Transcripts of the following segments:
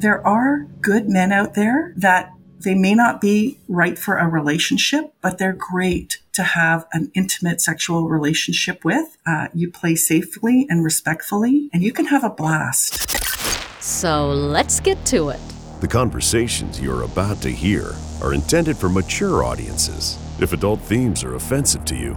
there are good men out there that they may not be right for a relationship, but they're great to have an intimate sexual relationship with. Uh, you play safely and respectfully, and you can have a blast. So let's get to it. The conversations you're about to hear are intended for mature audiences. If adult themes are offensive to you,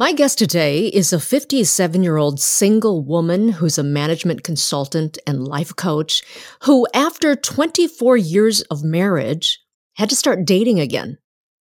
My guest today is a 57 year old single woman who's a management consultant and life coach who, after 24 years of marriage, had to start dating again.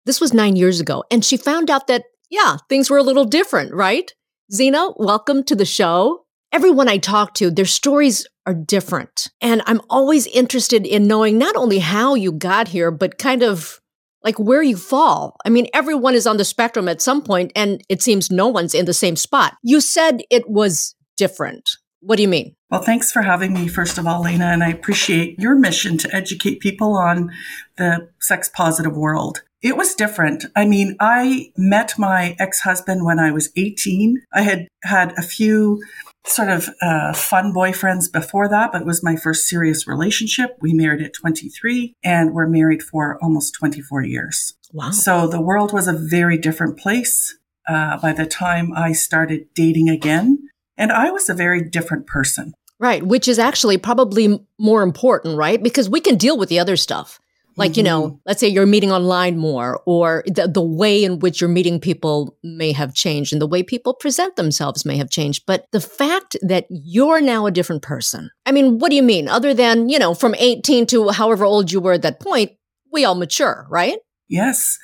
This was nine years ago. And she found out that, yeah, things were a little different, right? Xena, welcome to the show. Everyone I talk to, their stories are different. And I'm always interested in knowing not only how you got here, but kind of like where you fall. I mean, everyone is on the spectrum at some point, and it seems no one's in the same spot. You said it was different. What do you mean? Well, thanks for having me, first of all, Lena, and I appreciate your mission to educate people on the sex positive world. It was different. I mean, I met my ex husband when I was 18. I had had a few sort of uh, fun boyfriends before that, but it was my first serious relationship. We married at 23 and we're married for almost 24 years. Wow. So the world was a very different place uh, by the time I started dating again. And I was a very different person. Right. Which is actually probably more important, right? Because we can deal with the other stuff. Like, mm-hmm. you know, mm-hmm. let's say you're meeting online more, or the, the way in which you're meeting people may have changed and the way people present themselves may have changed. But the fact that you're now a different person, I mean, what do you mean? Other than, you know, from 18 to however old you were at that point, we all mature, right? Yes.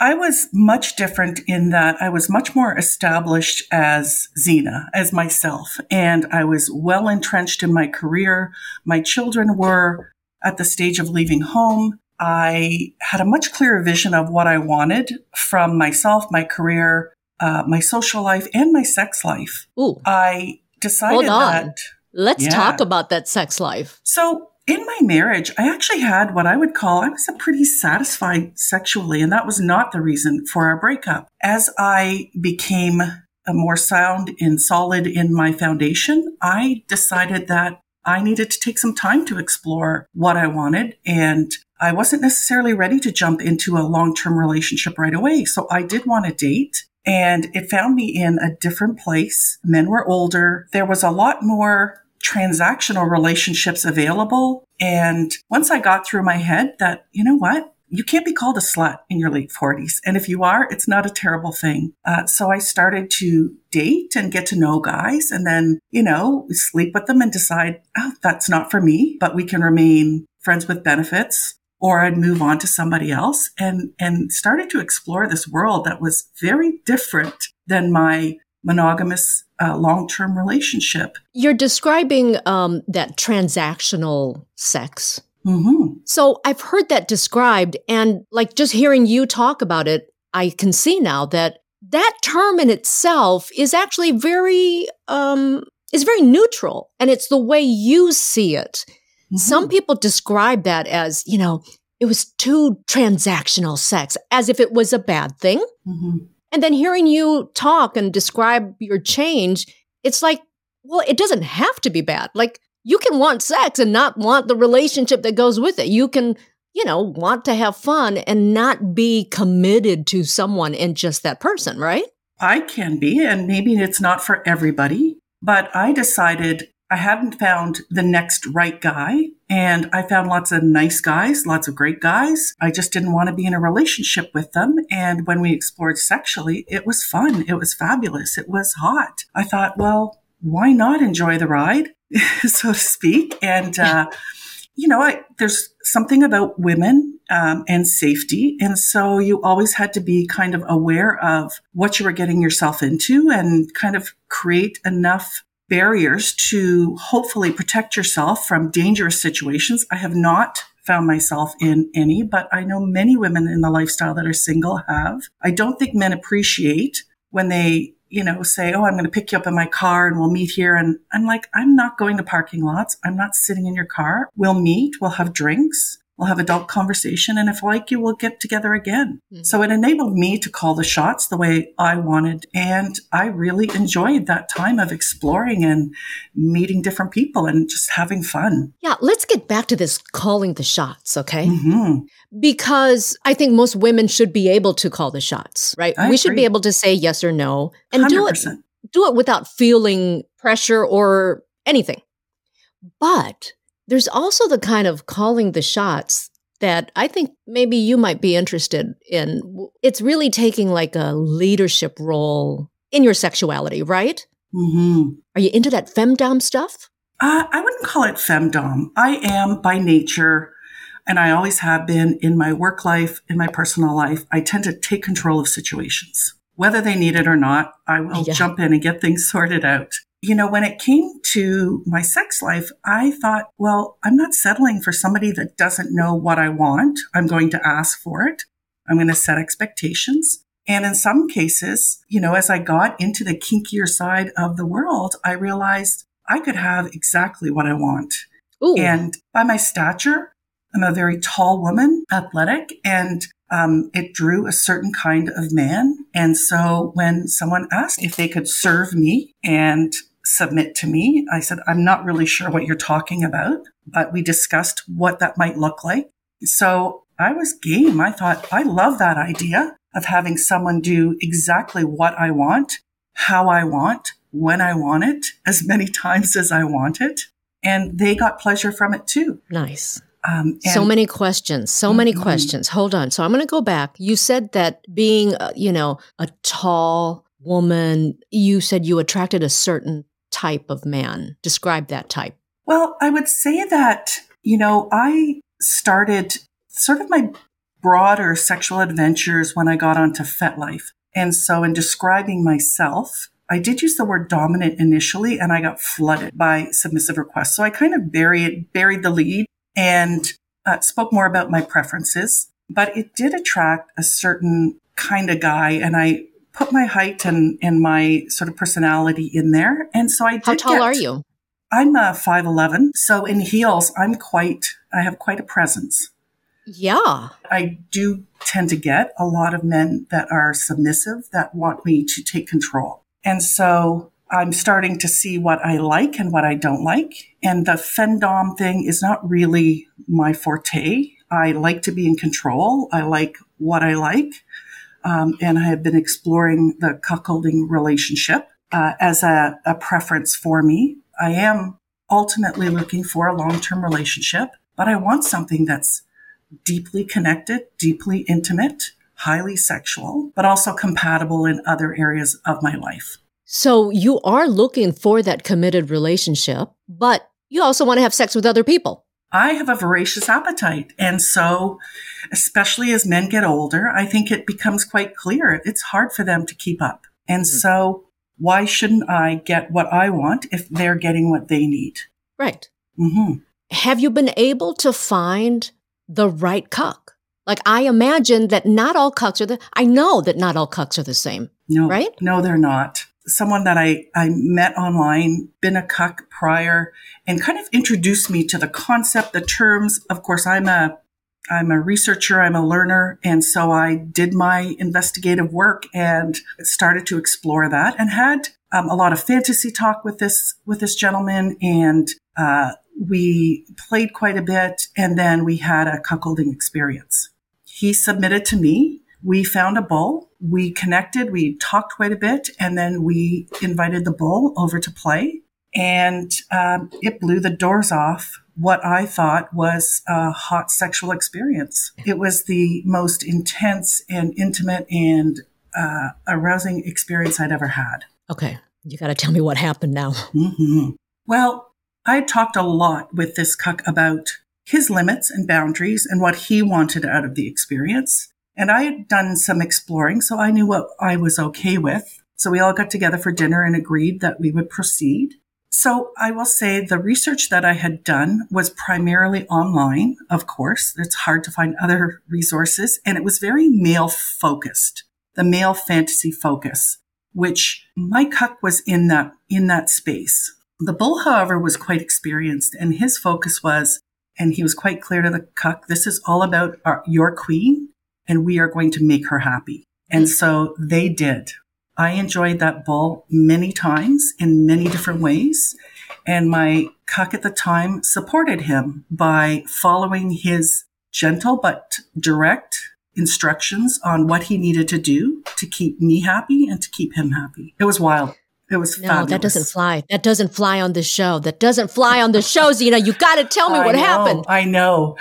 I was much different in that I was much more established as Xena, as myself, and I was well entrenched in my career. My children were at the stage of leaving home. I had a much clearer vision of what I wanted from myself, my career, uh, my social life, and my sex life. Ooh. I decided Hold on. that. Let's yeah. talk about that sex life. So, in my marriage, I actually had what I would call I was a pretty satisfied sexually, and that was not the reason for our breakup. As I became more sound and solid in my foundation, I decided that I needed to take some time to explore what I wanted and I wasn't necessarily ready to jump into a long term relationship right away. So I did want to date and it found me in a different place. Men were older. There was a lot more transactional relationships available. And once I got through my head that, you know what? You can't be called a slut in your late 40s. And if you are, it's not a terrible thing. Uh, so I started to date and get to know guys and then, you know, sleep with them and decide, oh, that's not for me, but we can remain friends with benefits or I'd move on to somebody else and, and started to explore this world that was very different than my monogamous uh, long-term relationship. You're describing um, that transactional sex. Mm-hmm. So I've heard that described, and like just hearing you talk about it, I can see now that that term in itself is actually very um, is very neutral, and it's the way you see it. Mm-hmm. Some people describe that as, you know, it was too transactional sex, as if it was a bad thing. Mm-hmm. And then hearing you talk and describe your change, it's like, well, it doesn't have to be bad. Like, you can want sex and not want the relationship that goes with it. You can, you know, want to have fun and not be committed to someone and just that person, right? I can be, and maybe it's not for everybody, but I decided I hadn't found the next right guy. And I found lots of nice guys, lots of great guys. I just didn't want to be in a relationship with them. And when we explored sexually, it was fun. It was fabulous. It was hot. I thought, well, why not enjoy the ride, so to speak? And, uh, you know, I, there's something about women um, and safety. And so you always had to be kind of aware of what you were getting yourself into and kind of create enough barriers to hopefully protect yourself from dangerous situations. I have not found myself in any, but I know many women in the lifestyle that are single have. I don't think men appreciate when they you know, say, Oh, I'm going to pick you up in my car and we'll meet here. And I'm like, I'm not going to parking lots. I'm not sitting in your car. We'll meet. We'll have drinks. We'll have adult conversation. And if I like you, we'll get together again. Mm-hmm. So it enabled me to call the shots the way I wanted. And I really enjoyed that time of exploring and meeting different people and just having fun. Yeah. Let's get back to this calling the shots. Okay. Mm-hmm. Because I think most women should be able to call the shots, right? I we agree. should be able to say yes or no and 100%. do it, do it without feeling pressure or anything. But there's also the kind of calling the shots that I think maybe you might be interested in. It's really taking like a leadership role in your sexuality, right? Mm-hmm. Are you into that femdom stuff? Uh, I wouldn't call it femdom. I am by nature, and I always have been in my work life, in my personal life. I tend to take control of situations. Whether they need it or not, I will yeah. jump in and get things sorted out you know, when it came to my sex life, I thought, well, I'm not settling for somebody that doesn't know what I want. I'm going to ask for it. I'm going to set expectations. And in some cases, you know, as I got into the kinkier side of the world, I realized I could have exactly what I want. Ooh. And by my stature, I'm a very tall woman, athletic, and um, it drew a certain kind of man. And so when someone asked if they could serve me and submit to me. I said, I'm not really sure what you're talking about, but we discussed what that might look like. So I was game. I thought, I love that idea of having someone do exactly what I want, how I want, when I want it, as many times as I want it. And they got pleasure from it too. Nice. Um, so many questions, so many mm-hmm. questions. Hold on. So I'm going to go back. You said that being, uh, you know, a tall woman, you said you attracted a certain type of man? Describe that type. Well, I would say that, you know, I started sort of my broader sexual adventures when I got onto FetLife. And so in describing myself, I did use the word dominant initially and I got flooded by submissive requests. So I kind of buried, buried the lead and uh, spoke more about my preferences, but it did attract a certain kind of guy. And I put my height and, and my sort of personality in there. And so I did How tall get, are you? I'm a uh, 5'11. So in heels, I'm quite, I have quite a presence. Yeah. I do tend to get a lot of men that are submissive that want me to take control. And so I'm starting to see what I like and what I don't like. And the femdom thing is not really my forte. I like to be in control. I like what I like. Um, and I have been exploring the cuckolding relationship uh, as a, a preference for me. I am ultimately looking for a long term relationship, but I want something that's deeply connected, deeply intimate, highly sexual, but also compatible in other areas of my life. So you are looking for that committed relationship, but you also want to have sex with other people. I have a voracious appetite. And so, especially as men get older, I think it becomes quite clear it's hard for them to keep up. And mm-hmm. so, why shouldn't I get what I want if they're getting what they need? Right. Mm-hmm. Have you been able to find the right cuck? Like, I imagine that not all cucks are the, I know that not all cucks are the same. No, right? No, they're not someone that I, I met online, been a cuck prior, and kind of introduced me to the concept, the terms. Of course, I'm a I'm a researcher, I'm a learner, and so I did my investigative work and started to explore that and had um, a lot of fantasy talk with this with this gentleman, and uh, we played quite a bit, and then we had a cuckolding experience. He submitted to me. We found a bull we connected, we talked quite a bit, and then we invited the bull over to play. And um, it blew the doors off what I thought was a hot sexual experience. It was the most intense and intimate and uh, arousing experience I'd ever had. Okay. You got to tell me what happened now. Mm-hmm. Well, I talked a lot with this cuck about his limits and boundaries and what he wanted out of the experience. And I had done some exploring, so I knew what I was okay with. So we all got together for dinner and agreed that we would proceed. So I will say the research that I had done was primarily online, of course. It's hard to find other resources and it was very male focused, the male fantasy focus, which my cuck was in that, in that space. The bull, however, was quite experienced and his focus was, and he was quite clear to the cuck, this is all about our, your queen and we are going to make her happy. And mm. so they did. I enjoyed that bull many times in many different ways. And my cuck at the time supported him by following his gentle but direct instructions on what he needed to do to keep me happy and to keep him happy. It was wild. It was no, fabulous. that doesn't fly. That doesn't fly on the show. That doesn't fly on the show. Xena, you got to tell me I what know, happened. I know.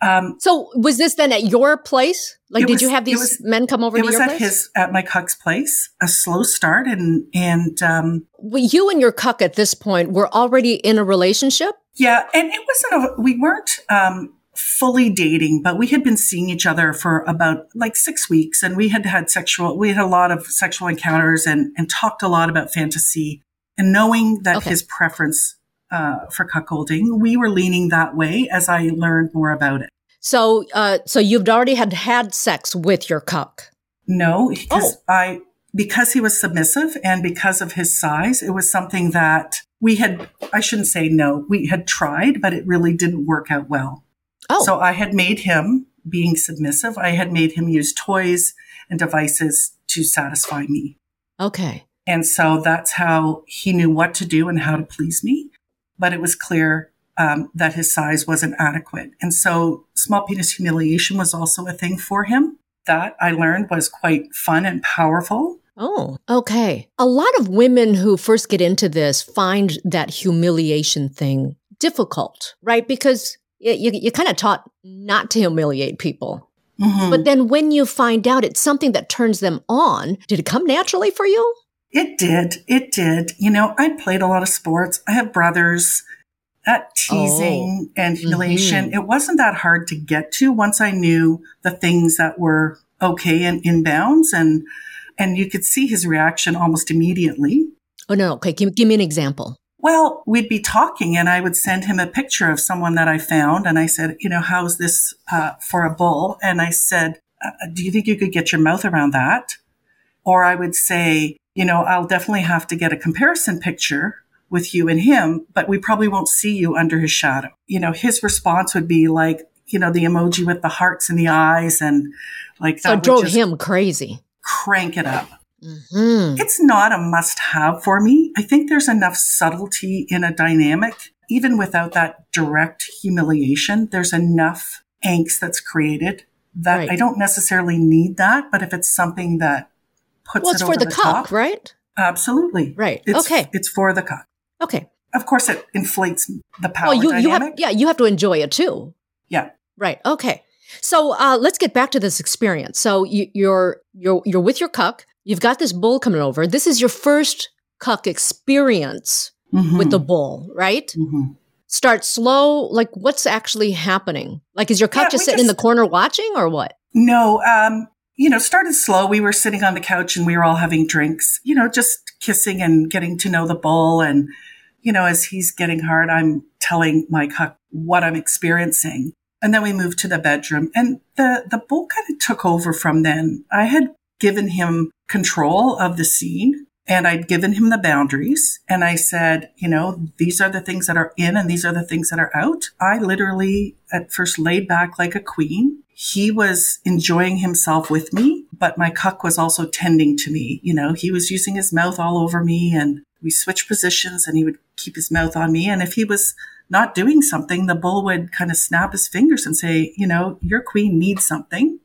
Um, So was this then at your place? Like, did was- you have these was- men come over it to was your at place? his at my cuck's place. A slow start, and and um, well, you and your cuck at this point were already in a relationship. Yeah, and it wasn't a, we weren't um, fully dating, but we had been seeing each other for about like six weeks, and we had had sexual, we had a lot of sexual encounters, and and talked a lot about fantasy, and knowing that Okay. his preference uh, for cuckolding, we were leaning that way as I learned more about it. So, uh, so you've already had had sex with your cuck. No, because Oh. I because he was submissive and because of his size, it was something that we had. I shouldn't say no. We had tried, but it really didn't work out well. Oh, So I had made him, being submissive, I had made him use toys and devices to satisfy me. okay. And so that's how he knew what to do and how to please me. But it was clear um, that his size wasn't adequate. And so small penis humiliation was also a thing for him. That I learned was quite fun and powerful. Oh, okay. A lot of women who first get into this find that humiliation thing difficult, right? Because you, you kind of taught not to humiliate people. Mhm. But then when you find out it's something that turns them on, did it come naturally for you? It did. It did. You know, I played a lot of sports. I have brothers. That teasing and humiliation, it wasn't that hard to get to once I knew the things that were okay and in bounds and and you could see his reaction almost immediately. Oh, no. Okay. Give, give me an example. Well, we'd be talking and I would send him a picture of someone that I found. And I said, you know, how's this uh, for a bull? And I said, uh, do you think you could get your mouth around that? Or I would say, you know, I'll definitely have to get a comparison picture with you and him, but we probably won't see you under his shadow. You know, his response would be like, you know, the emoji with the hearts and the eyes and like So that would drove just him crazy. crank it up. Hmm It's not a must have for me. I think there's enough subtlety in a dynamic, even without that direct humiliation. There's enough angst that's created that Right. I don't necessarily need that. But if it's something that puts Well, it it's over for the, the cuck, top, right? absolutely Right. It's, okay. it's for the cuck. Okay. Of course, it inflates the power Well, you, you have, dynamic. yeah, you have to enjoy it too. yeah. Right. Okay. So uh, let's get back to this experience. So you, you're you're you're with your cuck. You've got this bull coming over. This is your first cuck experience Mhm. with the bull, right? Mhm. Start slow. Like, what's actually happening? Like, is your cuck Yeah, just sitting in the corner watching, or what? No, um, you know, started slow. We were sitting on the couch and we were all having drinks, you know, just kissing and getting to know the bull. And, you know, as he's getting hard, I'm telling my cuck what I'm experiencing. And then we moved to the bedroom and the, the bull kind of took over from then. I had given him control of the scene and I'd given him the boundaries. And I said, you know, these are the things that are in and these are the things that are out. I literally at first laid back like a queen. He was enjoying himself with me, but my cuck was also tending to me. You know, he was using his mouth all over me and we switched positions and he would keep his mouth on me. And if he was not doing something, the bull would kind of snap his fingers and say, you know, your queen needs something.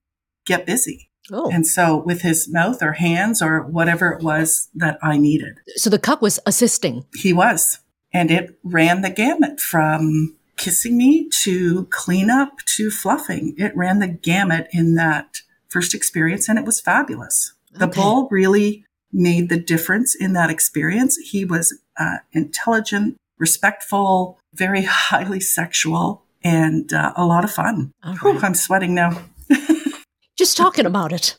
Get busy. Oh, And so with his mouth or hands or whatever it was that I needed, so the cuck was assisting. he was. And it ran the gamut from kissing me to cleanup to fluffing. It ran the gamut in that first experience and it was fabulous. The Okay. bull really made the difference in that experience. He was uh, intelligent, respectful, very highly sexual, and uh, a lot of fun. All Whew. I'm sweating now. Just talking about it.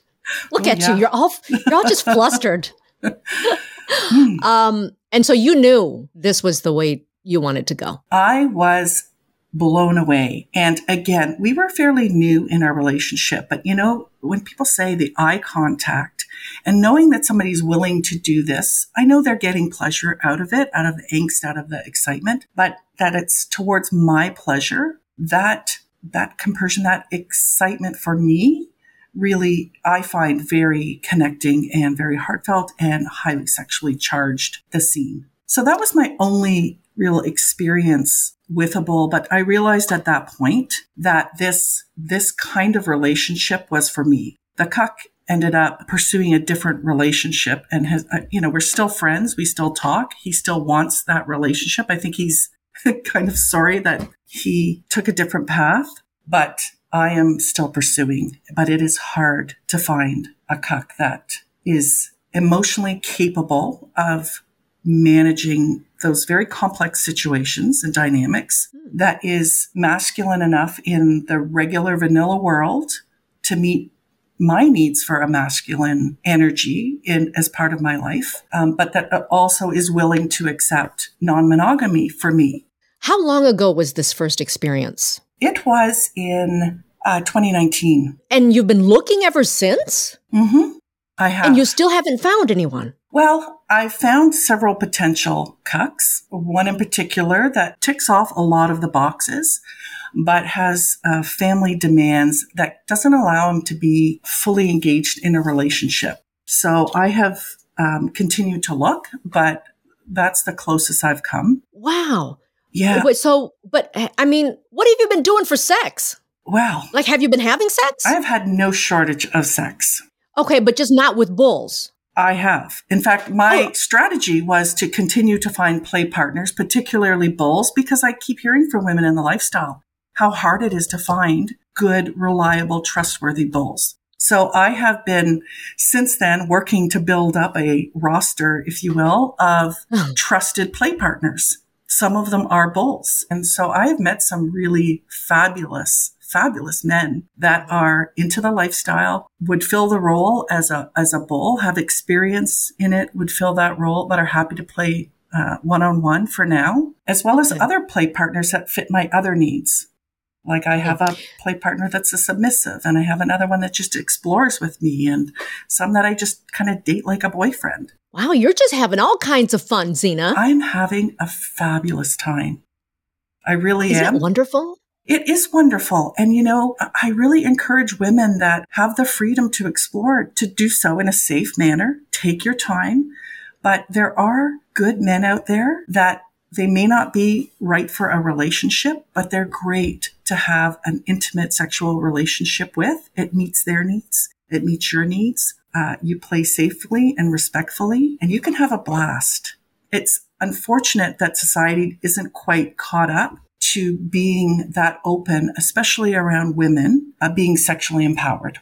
Look Oh, at yeah. you. You're all you're all just flustered. Hmm. um, And so you knew this was the way you wanted to go. I was blown away. And again, we were fairly new in our relationship, but you know, when people say the eye contact and knowing that somebody's willing to do this, I know they're getting pleasure out of it, out of the angst, out of the excitement, but that it's towards my pleasure, that, that compersion, that excitement for me really I find very connecting and very heartfelt and highly sexually charged the scene. So that was my only real experience with a bull, but I realized at that point that this, this kind of relationship was for me. The cuck ended up pursuing a different relationship and has, uh, you know, we're still friends. We still talk. He still wants that relationship. I think he's kind of sorry that he took a different path, but I am still pursuing, but it is hard to find a cuck that is emotionally capable of managing those very complex situations and dynamics hmm. that is masculine enough in the regular vanilla world to meet my needs for a masculine energy in as part of my life, um, but that also is willing to accept non-monogamy for me. How long ago was this first experience? It was in uh, 2019. And you've been looking ever since? Mm-hmm. I have. And you still haven't found anyone? Well, I found several potential cucks, one in particular that ticks off a lot of the boxes, but has uh, family demands that doesn't allow him to be fully engaged in a relationship. So I have um, continued to look, but that's the closest I've come. Wow. Yeah. So, but eh, I mean, what have you been doing for sex? Well, like, have you been having sex? I've had no shortage of sex. Okay, but just not with bulls. I have. In fact, my oh. strategy was to continue to find play partners, particularly bulls, because I keep hearing from women in the lifestyle how hard it is to find good, reliable, trustworthy bulls. So I have been since then working to build up a roster, if you will, of oh. trusted play partners. Some of them are bulls. And so I have met some really fabulous fabulous men that are into the lifestyle, would fill the role as a, as a bull, have experience in it, would fill that role, but are happy to play one on one for now, as well as other play partners that fit my other needs. Like I have a play partner that's a submissive and I have another one that just explores with me and some that I just kind of date like a boyfriend. Wow, you're just having all kinds of fun, Xena. I'm having a fabulous time. I really Isn't am. It wonderful? It is wonderful. And, you know, I really encourage women that have the freedom to explore to do so in a safe manner. Take your time. But there are good men out there that they may not be right for a relationship, but they're great to have an intimate sexual relationship with. It meets their needs. It meets your needs. Uh, you play safely and respectfully and you can have a blast. It's unfortunate that society isn't quite caught up to being that open, especially around women uh, being sexually empowered.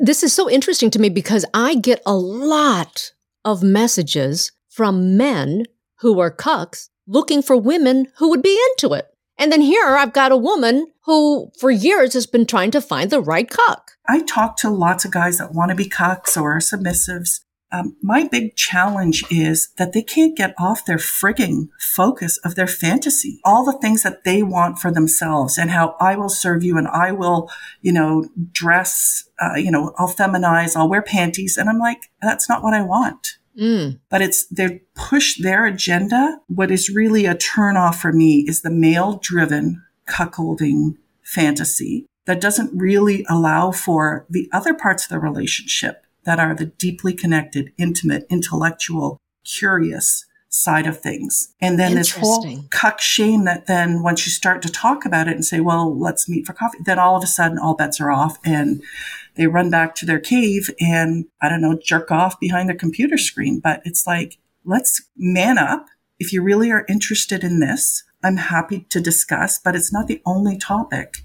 This is so interesting to me because I get a lot of messages from men who are cucks looking for women who would be into it. And then here I've got a woman who for years has been trying to find the right cuck. I talk to lots of guys that want to be cucks or submissives um, my big challenge is that they can't get off their frigging focus of their fantasy, all the things that they want for themselves and how I will serve you and I will, you know, dress, uh, you know, I'll feminize, I'll wear panties. And I'm like, that's not what I want. Mm. But it's they push their agenda. What is really a turnoff for me is the male driven cuckolding fantasy that doesn't really allow for the other parts of the relationship that are the deeply connected, intimate, intellectual, curious side of things. And then this whole cuck shame that then once you start to talk about it and say, well, let's meet for coffee, then all of a sudden all bets are off and they run back to their cave and I don't know, jerk off behind their computer screen. But it's like, let's man up. If you really are interested in this, I'm happy to discuss, but it's not the only topic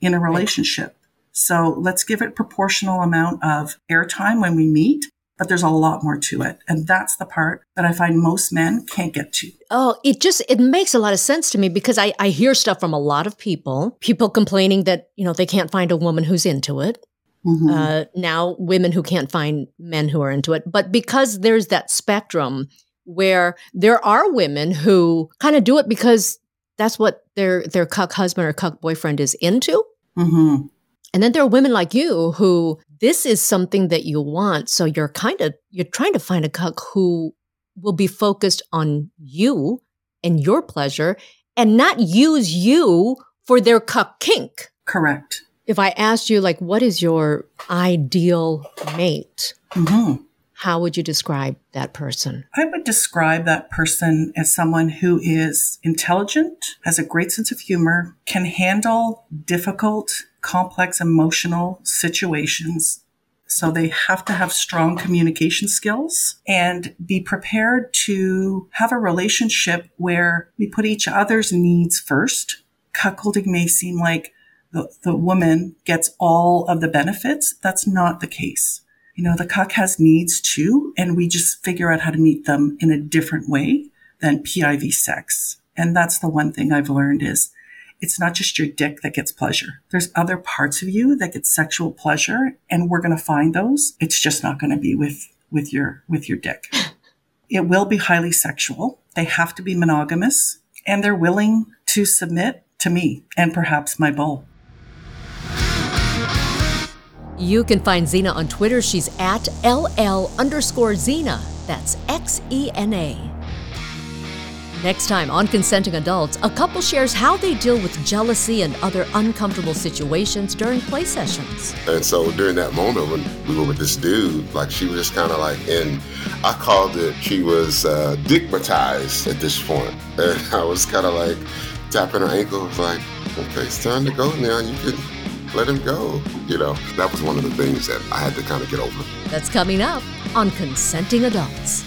in a relationship. So let's give it proportional amount of airtime when we meet, but there's a lot more to it. And that's the part that I find most men can't get to. Oh, it just, it makes a lot of sense to me because I, I hear stuff from a lot of people, people complaining that, you know, they can't find a woman who's into it. Mm-hmm. Uh, now women who can't find men who are into it. But because there's that spectrum, where there are women who kind of do it because that's what their their cuck husband or cuck boyfriend is into. Mm-hmm. And then there are women like you who this is something that you want. So you're kind of you're trying to find a cuck who will be focused on you and your pleasure and not use you for their cuck kink. Correct. If I asked you like what is your ideal mate? Mm-hmm. How would you describe that person? I would describe that person as someone who is intelligent, has a great sense of humor, can handle difficult, complex emotional situations. So they have to have strong communication skills and be prepared to have a relationship where we put each other's needs first. Cuckolding may seem like the, the woman gets all of the benefits. That's not the case you know, the cuck has needs too, and we just figure out how to meet them in a different way than PIV sex. And that's the one thing I've learned is it's not just your dick that gets pleasure. There's other parts of you that get sexual pleasure, and we're going to find those. It's just not going to be with, with your, with your dick. It will be highly sexual. They have to be monogamous and they're willing to submit to me and perhaps my bull. You can find Xena on Twitter. She's at LL underscore Xena. That's X E N A. Next time on Consenting Adults, a couple shares how they deal with jealousy and other uncomfortable situations during play sessions. And so during that moment when we were with this dude, like she was just kind of like in, I called it, she was uh, digmatized at this point. And I was kind of like tapping her ankle, was like, okay, it's time to go now. You can let him go. You know, that was one of the things that I had to kind of get over. That's coming up on Consenting Adults.